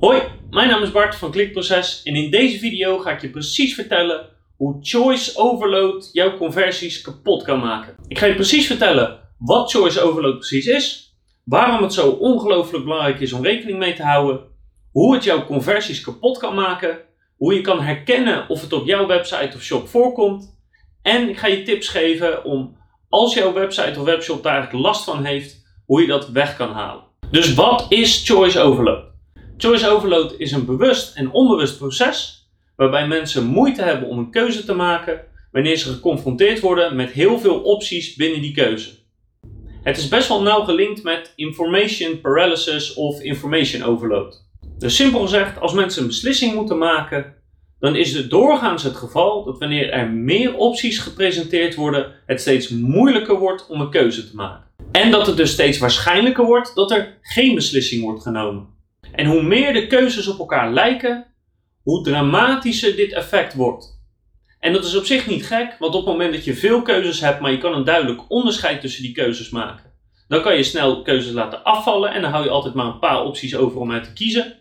Hoi, mijn naam is Bart van Klikproces en in deze video ga ik je precies vertellen hoe choice overload jouw conversies kapot kan maken. Ik ga je precies vertellen wat choice overload precies is, waarom het zo ongelooflijk belangrijk is om rekening mee te houden, hoe het jouw conversies kapot kan maken, hoe je kan herkennen of het op jouw website of shop voorkomt en ik ga je tips geven om als jouw website of webshop daar eigenlijk last van heeft, hoe je dat weg kan halen. Dus wat is choice overload? Choice overload is een bewust en onbewust proces waarbij mensen moeite hebben om een keuze te maken wanneer ze geconfronteerd worden met heel veel opties binnen die keuze. Het is best wel nauw gelinkt met information paralysis of information overload. Dus simpel gezegd, als mensen een beslissing moeten maken, dan is het doorgaans het geval dat wanneer er meer opties gepresenteerd worden, het steeds moeilijker wordt om een keuze te maken. En dat het dus steeds waarschijnlijker wordt dat er geen beslissing wordt genomen. En hoe meer de keuzes op elkaar lijken, hoe dramatischer dit effect wordt. En dat is op zich niet gek, want op het moment dat je veel keuzes hebt, maar je kan een duidelijk onderscheid tussen die keuzes maken, dan kan je snel keuzes laten afvallen en dan hou je altijd maar een paar opties over om uit te kiezen.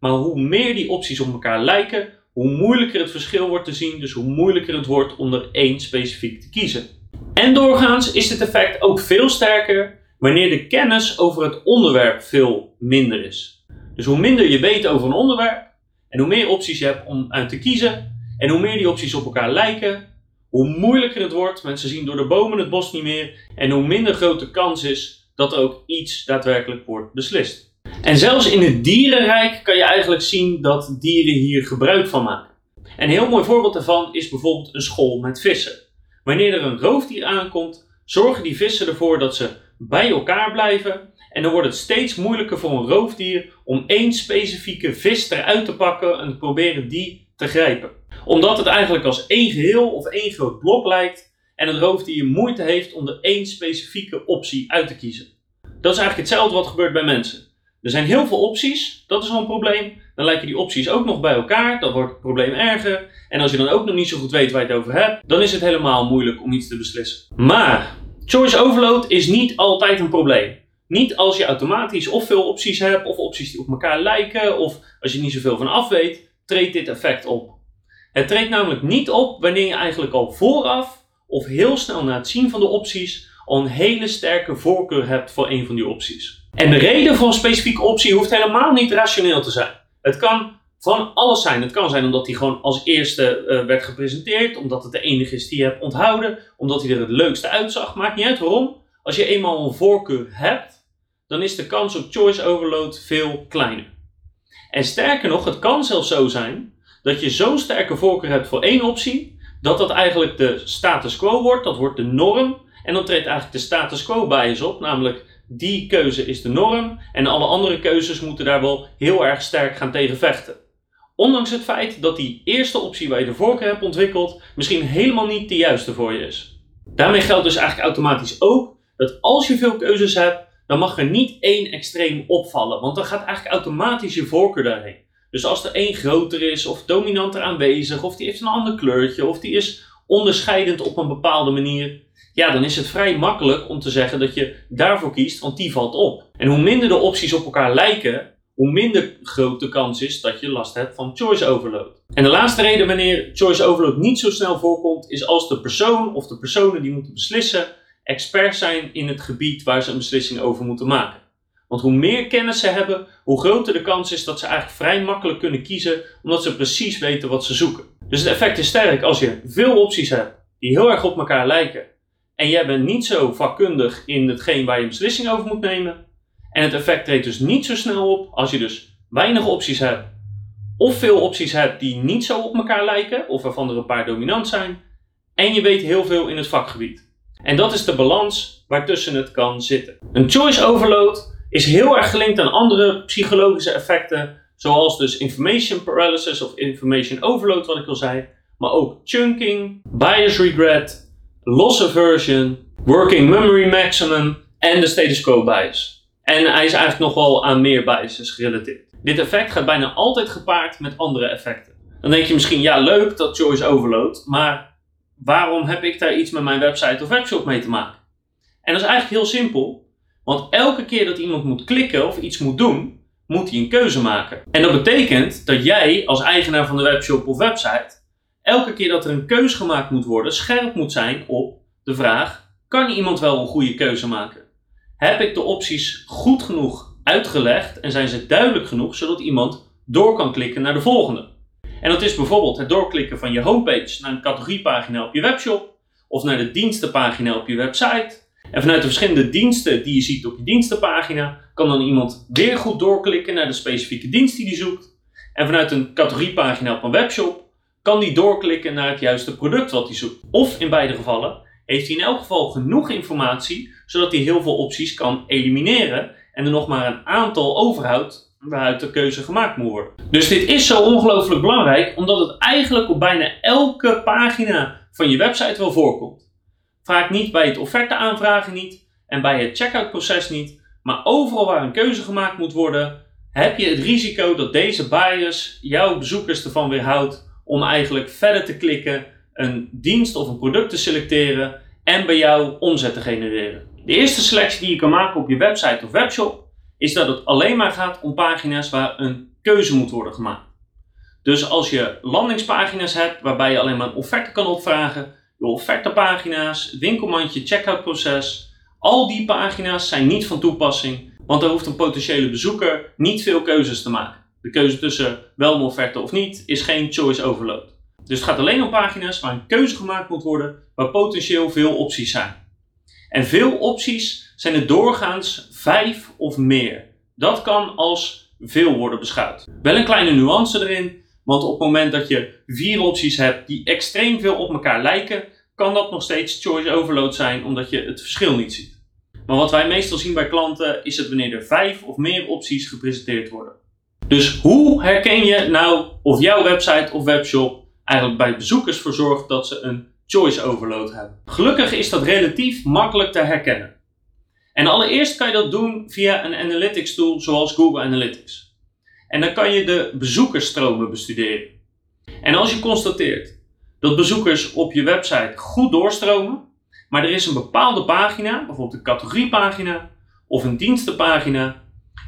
Maar hoe meer die opties op elkaar lijken, hoe moeilijker het verschil wordt te zien, dus hoe moeilijker het wordt om er één specifiek te kiezen. En doorgaans is dit effect ook veel sterker wanneer de kennis over het onderwerp veel minder is. Dus hoe minder je weet over een onderwerp en hoe meer opties je hebt om uit te kiezen en hoe meer die opties op elkaar lijken, hoe moeilijker het wordt. Mensen zien door de bomen het bos niet meer en hoe minder groot de kans is dat er ook iets daadwerkelijk wordt beslist. En zelfs in het dierenrijk kan je eigenlijk zien dat dieren hier gebruik van maken. Een heel mooi voorbeeld daarvan is bijvoorbeeld een school met vissen. Wanneer er een roofdier aankomt, zorgen die vissen ervoor dat ze bij elkaar blijven. En dan wordt het steeds moeilijker voor een roofdier om één specifieke vis eruit te pakken en te proberen die te grijpen. Omdat het eigenlijk als één geheel of één groot blok lijkt en het roofdier moeite heeft om er één specifieke optie uit te kiezen. Dat is eigenlijk hetzelfde wat gebeurt bij mensen. Er zijn heel veel opties, dat is al een probleem. Dan lijken die opties ook nog bij elkaar, dan wordt het probleem erger. En als je dan ook nog niet zo goed weet waar je het over hebt, dan is het helemaal moeilijk om iets te beslissen. Maar choice overload is niet altijd een probleem. Niet als je automatisch of veel opties hebt, of opties die op elkaar lijken, of als je niet zoveel van af weet, treedt dit effect op. Het treedt namelijk niet op wanneer je eigenlijk al vooraf of heel snel na het zien van de opties al een hele sterke voorkeur hebt voor een van die opties. En de reden voor een specifieke optie hoeft helemaal niet rationeel te zijn. Het kan van alles zijn. Het kan zijn omdat hij gewoon als eerste uh, werd gepresenteerd, omdat het de enige is die je hebt onthouden, omdat hij er het leukste uitzag. Maakt niet uit waarom. Als je eenmaal een voorkeur hebt, dan is de kans op choice overload veel kleiner. En sterker nog, het kan zelfs zo zijn dat je zo'n sterke voorkeur hebt voor één optie, dat dat eigenlijk de status quo wordt, dat wordt de norm. En dan treedt eigenlijk de status quo bias op, namelijk die keuze is de norm en alle andere keuzes moeten daar wel heel erg sterk gaan tegen vechten. Ondanks het feit dat die eerste optie waar je de voorkeur hebt ontwikkeld misschien helemaal niet de juiste voor je is. Daarmee geldt dus eigenlijk automatisch ook dat als je veel keuzes hebt, dan mag er niet één extreem opvallen, want dan gaat eigenlijk automatisch je voorkeur daarheen. Dus als er één groter is of dominanter aanwezig, of die heeft een ander kleurtje, of die is onderscheidend op een bepaalde manier, ja, dan is het vrij makkelijk om te zeggen dat je daarvoor kiest, want die valt op. En hoe minder de opties op elkaar lijken, hoe minder groot de kans is dat je last hebt van choice overload. En de laatste reden wanneer choice overload niet zo snel voorkomt, is als de persoon of de personen die moeten beslissen experts zijn in het gebied waar ze een beslissing over moeten maken. Want hoe meer kennis ze hebben, hoe groter de kans is dat ze eigenlijk vrij makkelijk kunnen kiezen, omdat ze precies weten wat ze zoeken. Dus het effect is sterk als je veel opties hebt die heel erg op elkaar lijken en jij bent niet zo vakkundig in hetgeen waar je een beslissing over moet nemen. En het effect treedt dus niet zo snel op als je dus weinig opties hebt. Of veel opties hebt die niet zo op elkaar lijken, of waarvan er een paar dominant zijn. En je weet heel veel in het vakgebied. En dat is de balans waartussen het kan zitten. Een choice overload is heel erg gelinkt aan andere psychologische effecten, zoals dus information paralysis of information overload, wat ik al zei. Maar ook chunking, bias regret, loss aversion, working memory maximum en de status quo bias. En hij is eigenlijk nog wel aan meer biases gerelateerd. Dit effect gaat bijna altijd gepaard met andere effecten. Dan denk je misschien, ja leuk dat choice overload, maar waarom heb ik daar iets met mijn website of webshop mee te maken? En dat is eigenlijk heel simpel, want elke keer dat iemand moet klikken of iets moet doen, moet hij een keuze maken. En dat betekent dat jij als eigenaar van de webshop of website elke keer dat er een keuze gemaakt moet worden, scherp moet zijn op de vraag: kan iemand wel een goede keuze maken? Heb ik de opties goed genoeg uitgelegd en zijn ze duidelijk genoeg zodat iemand door kan klikken naar de volgende? En dat is bijvoorbeeld het doorklikken van je homepage naar een categoriepagina op je webshop of naar de dienstenpagina op je website. En vanuit de verschillende diensten die je ziet op je dienstenpagina kan dan iemand weer goed doorklikken naar de specifieke dienst die hij zoekt. En vanuit een categoriepagina op een webshop kan die doorklikken naar het juiste product wat hij zoekt. Of in beide gevallen heeft hij in elk geval genoeg informatie zodat hij heel veel opties kan elimineren en er nog maar een aantal overhoudt waaruit de keuze gemaakt moet worden. Dus dit is zo ongelooflijk belangrijk omdat het eigenlijk op bijna elke pagina van je website wel voorkomt. Vaak niet bij het offerte aanvragen niet en bij het checkout proces niet, maar overal waar een keuze gemaakt moet worden, heb je het risico dat deze bias jouw bezoekers ervan weerhoudt om eigenlijk verder te klikken, een dienst of een product te selecteren en bij jou omzet te genereren. De eerste selectie die je kan maken op je website of webshop is dat het alleen maar gaat om pagina's waar een keuze moet worden gemaakt. Dus als je landingspagina's hebt waarbij je alleen maar een offerte kan opvragen, je offertepagina's, winkelmandje, checkoutproces, al die pagina's zijn niet van toepassing, want daar hoeft een potentiële bezoeker niet veel keuzes te maken. De keuze tussen wel een offerte of niet is geen choice overload. Dus het gaat alleen om pagina's waar een keuze gemaakt moet worden, waar potentieel veel opties zijn. En veel opties zijn er doorgaans vijf of meer. Dat kan als veel worden beschouwd. Wel een kleine nuance erin, want op het moment dat je vier opties hebt die extreem veel op elkaar lijken, kan dat nog steeds choice overload zijn omdat je het verschil niet ziet. Maar wat wij meestal zien bij klanten is het wanneer er vijf of meer opties gepresenteerd worden. Dus hoe herken je nou of jouw website of webshop eigenlijk bij bezoekers voor zorgt dat ze een choice overload hebben? Gelukkig is dat relatief makkelijk te herkennen. En allereerst kan je dat doen via een analytics tool zoals Google Analytics. En dan kan je de bezoekersstromen bestuderen. En als je constateert dat bezoekers op je website goed doorstromen, maar er is een bepaalde pagina, bijvoorbeeld een categoriepagina of een dienstenpagina,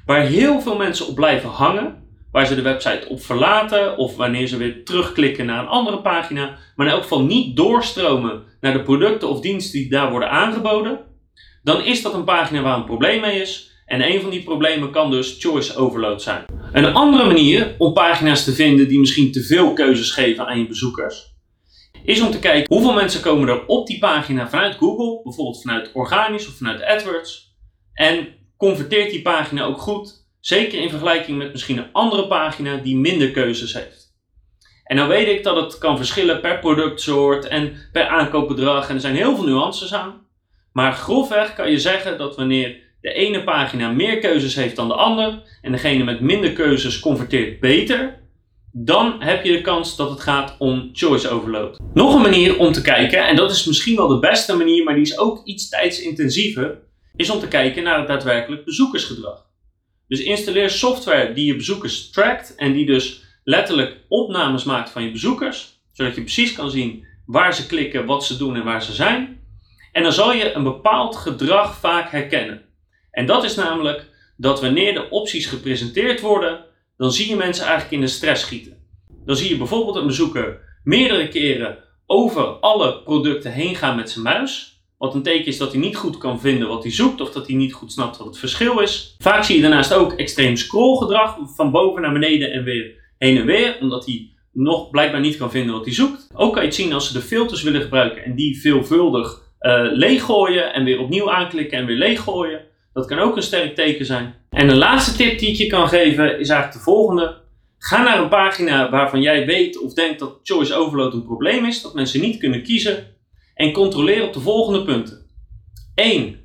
waar heel veel mensen op blijven hangen, waar ze de website op verlaten of wanneer ze weer terugklikken naar een andere pagina, maar in elk geval niet doorstromen naar de producten of diensten die daar worden aangeboden, dan is dat een pagina waar een probleem mee is. En een van die problemen kan dus choice overload zijn. Een andere manier om pagina's te vinden die misschien te veel keuzes geven aan je bezoekers, is om te kijken hoeveel mensen komen er op die pagina vanuit Google, bijvoorbeeld vanuit organisch of vanuit AdWords. En converteert die pagina ook goed, zeker in vergelijking met misschien een andere pagina die minder keuzes heeft. En dan weet ik dat het kan verschillen per productsoort en per aankoopbedrag en er zijn heel veel nuances aan. Maar grofweg kan je zeggen dat wanneer de ene pagina meer keuzes heeft dan de ander en degene met minder keuzes converteert beter, dan heb je de kans dat het gaat om choice overload. Nog een manier om te kijken, en dat is misschien wel de beste manier, maar die is ook iets tijdsintensiever, is om te kijken naar het daadwerkelijk bezoekersgedrag. Dus installeer software die je bezoekers trackt en die dus letterlijk opnames maakt van je bezoekers, zodat je precies kan zien waar ze klikken, wat ze doen en waar ze zijn. En dan zal je een bepaald gedrag vaak herkennen. En dat is namelijk dat wanneer de opties gepresenteerd worden, dan zie je mensen eigenlijk in de stress schieten. Dan zie je bijvoorbeeld een bezoeker meerdere keren over alle producten heen gaan met zijn muis. Wat een teken is dat hij niet goed kan vinden wat hij zoekt of dat hij niet goed snapt wat het verschil is. Vaak zie je daarnaast ook extreem scrollgedrag van boven naar beneden en weer heen en weer, omdat hij nog blijkbaar niet kan vinden wat hij zoekt. Ook kan je het zien als ze de filters willen gebruiken en die veelvuldig uh, leeggooien en weer opnieuw aanklikken en weer leeggooien. Dat kan ook een sterk teken zijn. En de laatste tip die ik je kan geven is eigenlijk de volgende. Ga naar een pagina waarvan jij weet of denkt dat choice overload een probleem is, dat mensen niet kunnen kiezen. En controleer op de volgende punten. 1.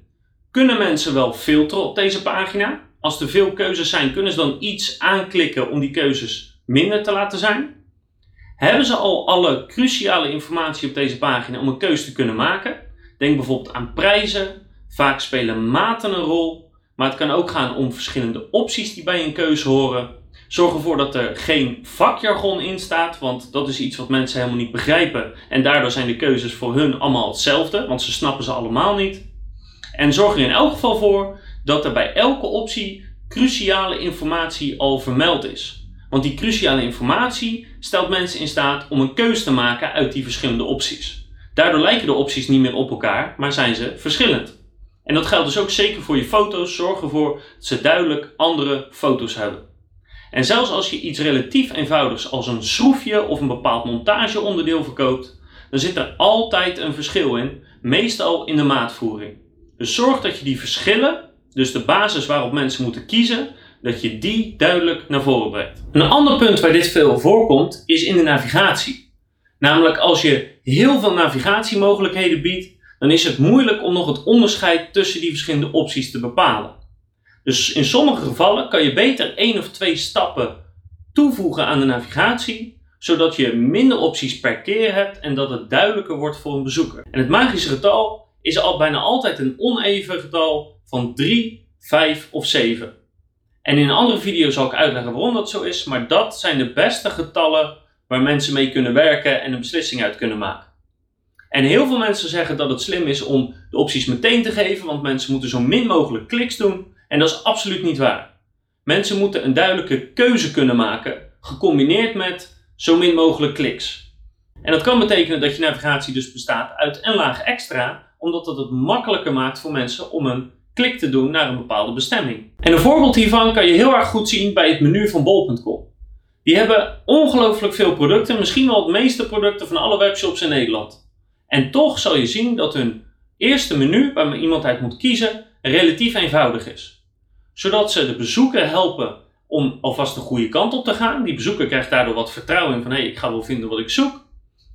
Kunnen mensen wel filteren op deze pagina? Als er veel keuzes zijn, kunnen ze dan iets aanklikken om die keuzes minder te laten zijn? Hebben ze al alle cruciale informatie op deze pagina om een keuze te kunnen maken? Denk bijvoorbeeld aan prijzen. Vaak spelen maten een rol. Maar het kan ook gaan om verschillende opties die bij een keuze horen. Zorg ervoor dat er geen vakjargon in staat, want dat is iets wat mensen helemaal niet begrijpen. En daardoor zijn de keuzes voor hun allemaal hetzelfde, want ze snappen ze allemaal niet. En zorg er in elk geval voor dat er bij elke optie cruciale informatie al vermeld is. Want die cruciale informatie stelt mensen in staat om een keuze te maken uit die verschillende opties. Daardoor lijken de opties niet meer op elkaar, maar zijn ze verschillend. En dat geldt dus ook zeker voor je foto's. Zorg ervoor dat ze duidelijk andere foto's hebben. En zelfs als je iets relatief eenvoudigs als een schroefje of een bepaald montageonderdeel verkoopt, dan zit er altijd een verschil in, meestal in de maatvoering. Dus zorg dat je die verschillen, dus de basis waarop mensen moeten kiezen, dat je die duidelijk naar voren brengt. Een ander punt waar dit veel voorkomt is in de navigatie. Namelijk als je heel veel navigatiemogelijkheden biedt, dan is het moeilijk om nog het onderscheid tussen die verschillende opties te bepalen. Dus in sommige gevallen kan je beter één of twee stappen toevoegen aan de navigatie, zodat je minder opties per keer hebt en dat het duidelijker wordt voor een bezoeker. En het magische getal is al bijna altijd een oneven getal van 3, 5 of 7. En in een andere video zal ik uitleggen waarom dat zo is, maar dat zijn de beste getallen waar mensen mee kunnen werken en een beslissing uit kunnen maken. En heel veel mensen zeggen dat het slim is om de opties meteen te geven, want mensen moeten zo min mogelijk kliks doen. En dat is absoluut niet waar. Mensen moeten een duidelijke keuze kunnen maken, gecombineerd met zo min mogelijk kliks. En dat kan betekenen dat je navigatie dus bestaat uit een laag extra, omdat dat het makkelijker maakt voor mensen om een klik te doen naar een bepaalde bestemming. En een voorbeeld hiervan kan je heel erg goed zien bij het menu van bol.com. Die hebben ongelooflijk veel producten, misschien wel het meeste producten van alle webshops in Nederland. En toch zal je zien dat hun eerste menu, waar iemand uit moet kiezen, relatief eenvoudig is. Zodat ze de bezoeker helpen om alvast de goede kant op te gaan. Die bezoeker krijgt daardoor wat vertrouwen in van hé, hey, ik ga wel vinden wat ik zoek.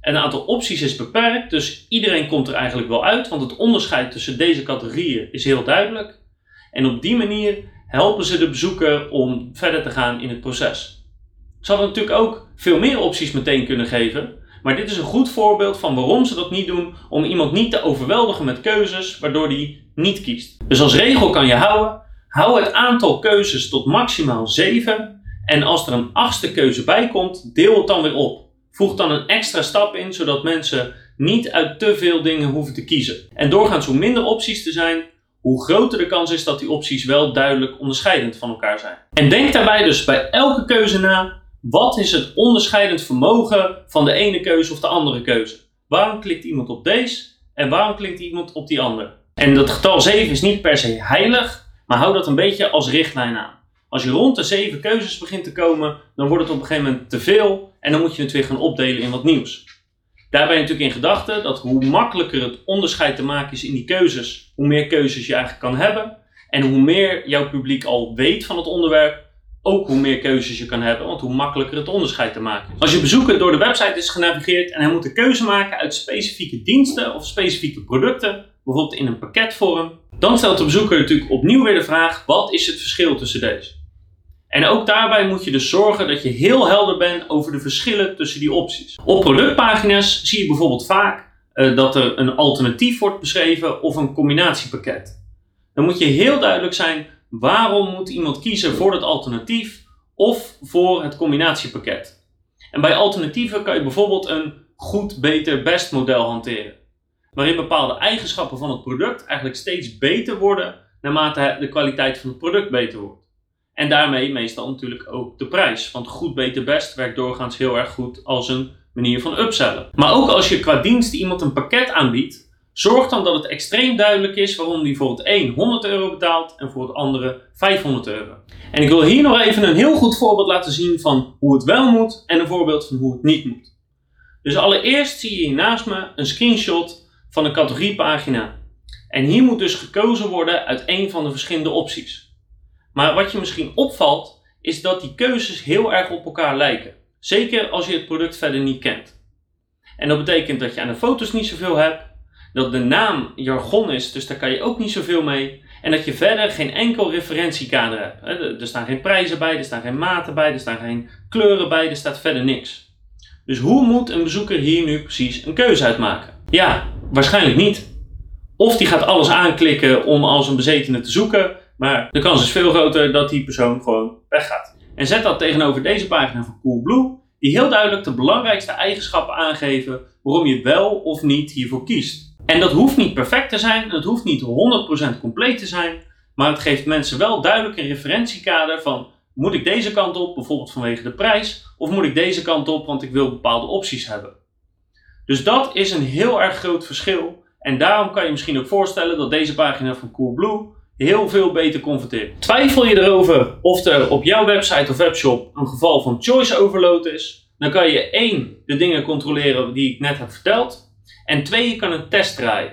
En een aantal opties is beperkt, dus iedereen komt er eigenlijk wel uit, want het onderscheid tussen deze categorieën is heel duidelijk. En op die manier helpen ze de bezoeker om verder te gaan in het proces. Ze hadden natuurlijk ook veel meer opties meteen kunnen geven, maar dit is een goed voorbeeld van waarom ze dat niet doen, om iemand niet te overweldigen met keuzes, waardoor die niet kiest. Dus als regel kan je houden, hou het aantal keuzes tot maximaal 7 en als er een achtste keuze bij komt, deel het dan weer op. Voeg dan een extra stap in, zodat mensen niet uit te veel dingen hoeven te kiezen. En doorgaans hoe minder opties er zijn, hoe groter de kans is dat die opties wel duidelijk onderscheidend van elkaar zijn. En denk daarbij dus bij elke keuze na wat is het onderscheidend vermogen van de ene keuze of de andere keuze? Waarom klikt iemand op deze en waarom klikt iemand op die andere? En dat getal 7 is niet per se heilig, maar hou dat een beetje als richtlijn aan. Als je rond de 7 keuzes begint te komen, dan wordt het op een gegeven moment te veel en dan moet je het weer gaan opdelen in wat nieuws. Daarbij natuurlijk in gedachten dat hoe makkelijker het onderscheid te maken is in die keuzes, hoe meer keuzes je eigenlijk kan hebben. En hoe meer jouw publiek al weet van het onderwerp, ook hoe meer keuzes je kan hebben, want hoe makkelijker het onderscheid te maken is. Als je bezoeker door de website is genavigeerd en hij moet een keuze maken uit specifieke diensten of specifieke producten, bijvoorbeeld in een pakketvorm, dan stelt de bezoeker natuurlijk opnieuw weer de vraag: wat is het verschil tussen deze? En ook daarbij moet je dus zorgen dat je heel helder bent over de verschillen tussen die opties. Op productpagina's zie je bijvoorbeeld vaak uh, dat er een alternatief wordt beschreven of een combinatiepakket. Dan moet je heel duidelijk zijn Waarom moet iemand kiezen voor het alternatief of voor het combinatiepakket? En bij alternatieven kan je bijvoorbeeld een goed, beter, best model hanteren. Waarin bepaalde eigenschappen van het product eigenlijk steeds beter worden naarmate de kwaliteit van het product beter wordt. En daarmee meestal natuurlijk ook de prijs. Want goed, beter, best werkt doorgaans heel erg goed als een manier van upsellen. Maar ook als je qua dienst iemand een pakket aanbiedt, Zorg dan dat het extreem duidelijk is waarom die voor het een 100 euro betaalt en voor het andere 500 euro. En ik wil hier nog even een heel goed voorbeeld laten zien van hoe het wel moet en een voorbeeld van hoe het niet moet. Dus allereerst zie je hier naast me een screenshot van een categoriepagina. En hier moet dus gekozen worden uit een van de verschillende opties. Maar wat je misschien opvalt, is dat die keuzes heel erg op elkaar lijken. Zeker als je het product verder niet kent. En dat betekent dat je aan de foto's niet zoveel hebt, dat de naam jargon is, dus daar kan je ook niet zoveel mee. En dat je verder geen enkel referentiekader hebt. Er staan geen prijzen bij, er staan geen maten bij, er staan geen kleuren bij, er staat verder niks. Dus hoe moet een bezoeker hier nu precies een keuze uitmaken? Ja, waarschijnlijk niet. Of die gaat alles aanklikken om als een bezetene te zoeken, maar de kans is veel groter dat die persoon gewoon weggaat. En zet dat tegenover deze pagina van Coolblue, die heel duidelijk de belangrijkste eigenschappen aangeven waarom je wel of niet hiervoor kiest. En dat hoeft niet perfect te zijn, het hoeft niet 100% compleet te zijn, maar het geeft mensen wel duidelijk een referentiekader van moet ik deze kant op, bijvoorbeeld vanwege de prijs, of moet ik deze kant op, want ik wil bepaalde opties hebben. Dus dat is een heel erg groot verschil en daarom kan je misschien ook voorstellen dat deze pagina van Coolblue heel veel beter converteert. Twijfel je erover of er op jouw website of webshop een geval van choice overload is, dan kan je één de dingen controleren die ik net heb verteld en twee je kan een test draaien.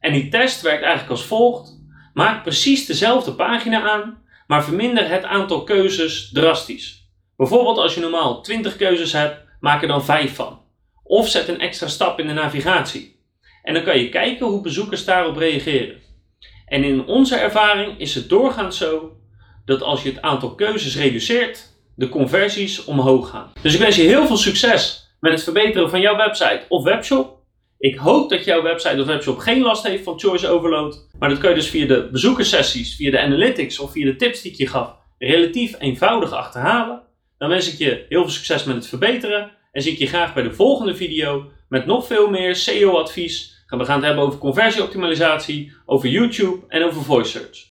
En die test werkt eigenlijk als volgt. Maak precies dezelfde pagina aan, maar verminder het aantal keuzes drastisch. Bijvoorbeeld als je normaal 20 keuzes hebt, maak er dan 5 van. Of zet een extra stap in de navigatie. En dan kan je kijken hoe bezoekers daarop reageren. En in onze ervaring is het doorgaans zo dat als je het aantal keuzes reduceert, de conversies omhoog gaan. Dus ik wens je heel veel succes met het verbeteren van jouw website of webshop. Ik hoop dat jouw website of webshop geen last heeft van choice overload. Maar dat kun je dus via de bezoekerssessies, via de analytics of via de tips die ik je gaf relatief eenvoudig achterhalen. Dan wens ik je heel veel succes met het verbeteren. En zie ik je graag bij de volgende video met nog veel meer SEO advies. We gaan het hebben over conversieoptimalisatie, over YouTube en over voice search.